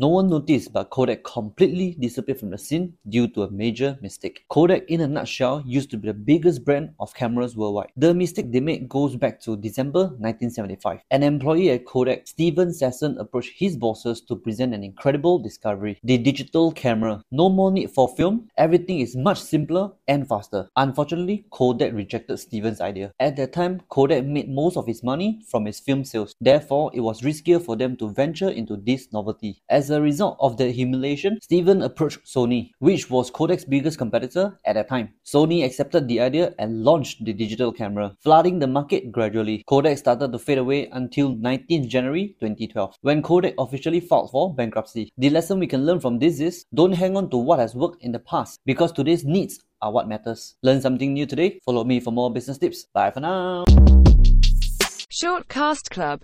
No one noticed, but Kodak completely disappeared from the scene due to a major mistake. Kodak, in a nutshell, used to be the biggest brand of cameras worldwide. The mistake they made goes back to December 1975. An employee at Kodak, Steven Sasson, approached his bosses to present an incredible discovery the digital camera. No more need for film, everything is much simpler and faster. Unfortunately, Kodak rejected Steven's idea. At that time, Kodak made most of its money from its film sales. Therefore, it was riskier for them to venture into this novelty. As a result of the humiliation, Steven approached Sony, which was Kodak's biggest competitor at that time. Sony accepted the idea and launched the digital camera, flooding the market gradually. Kodak started to fade away until 19th January 2012, when Kodak officially filed for bankruptcy. The lesson we can learn from this is don't hang on to what has worked in the past because today's needs are what matters. Learn something new today? Follow me for more business tips. Bye for now. Shortcast Club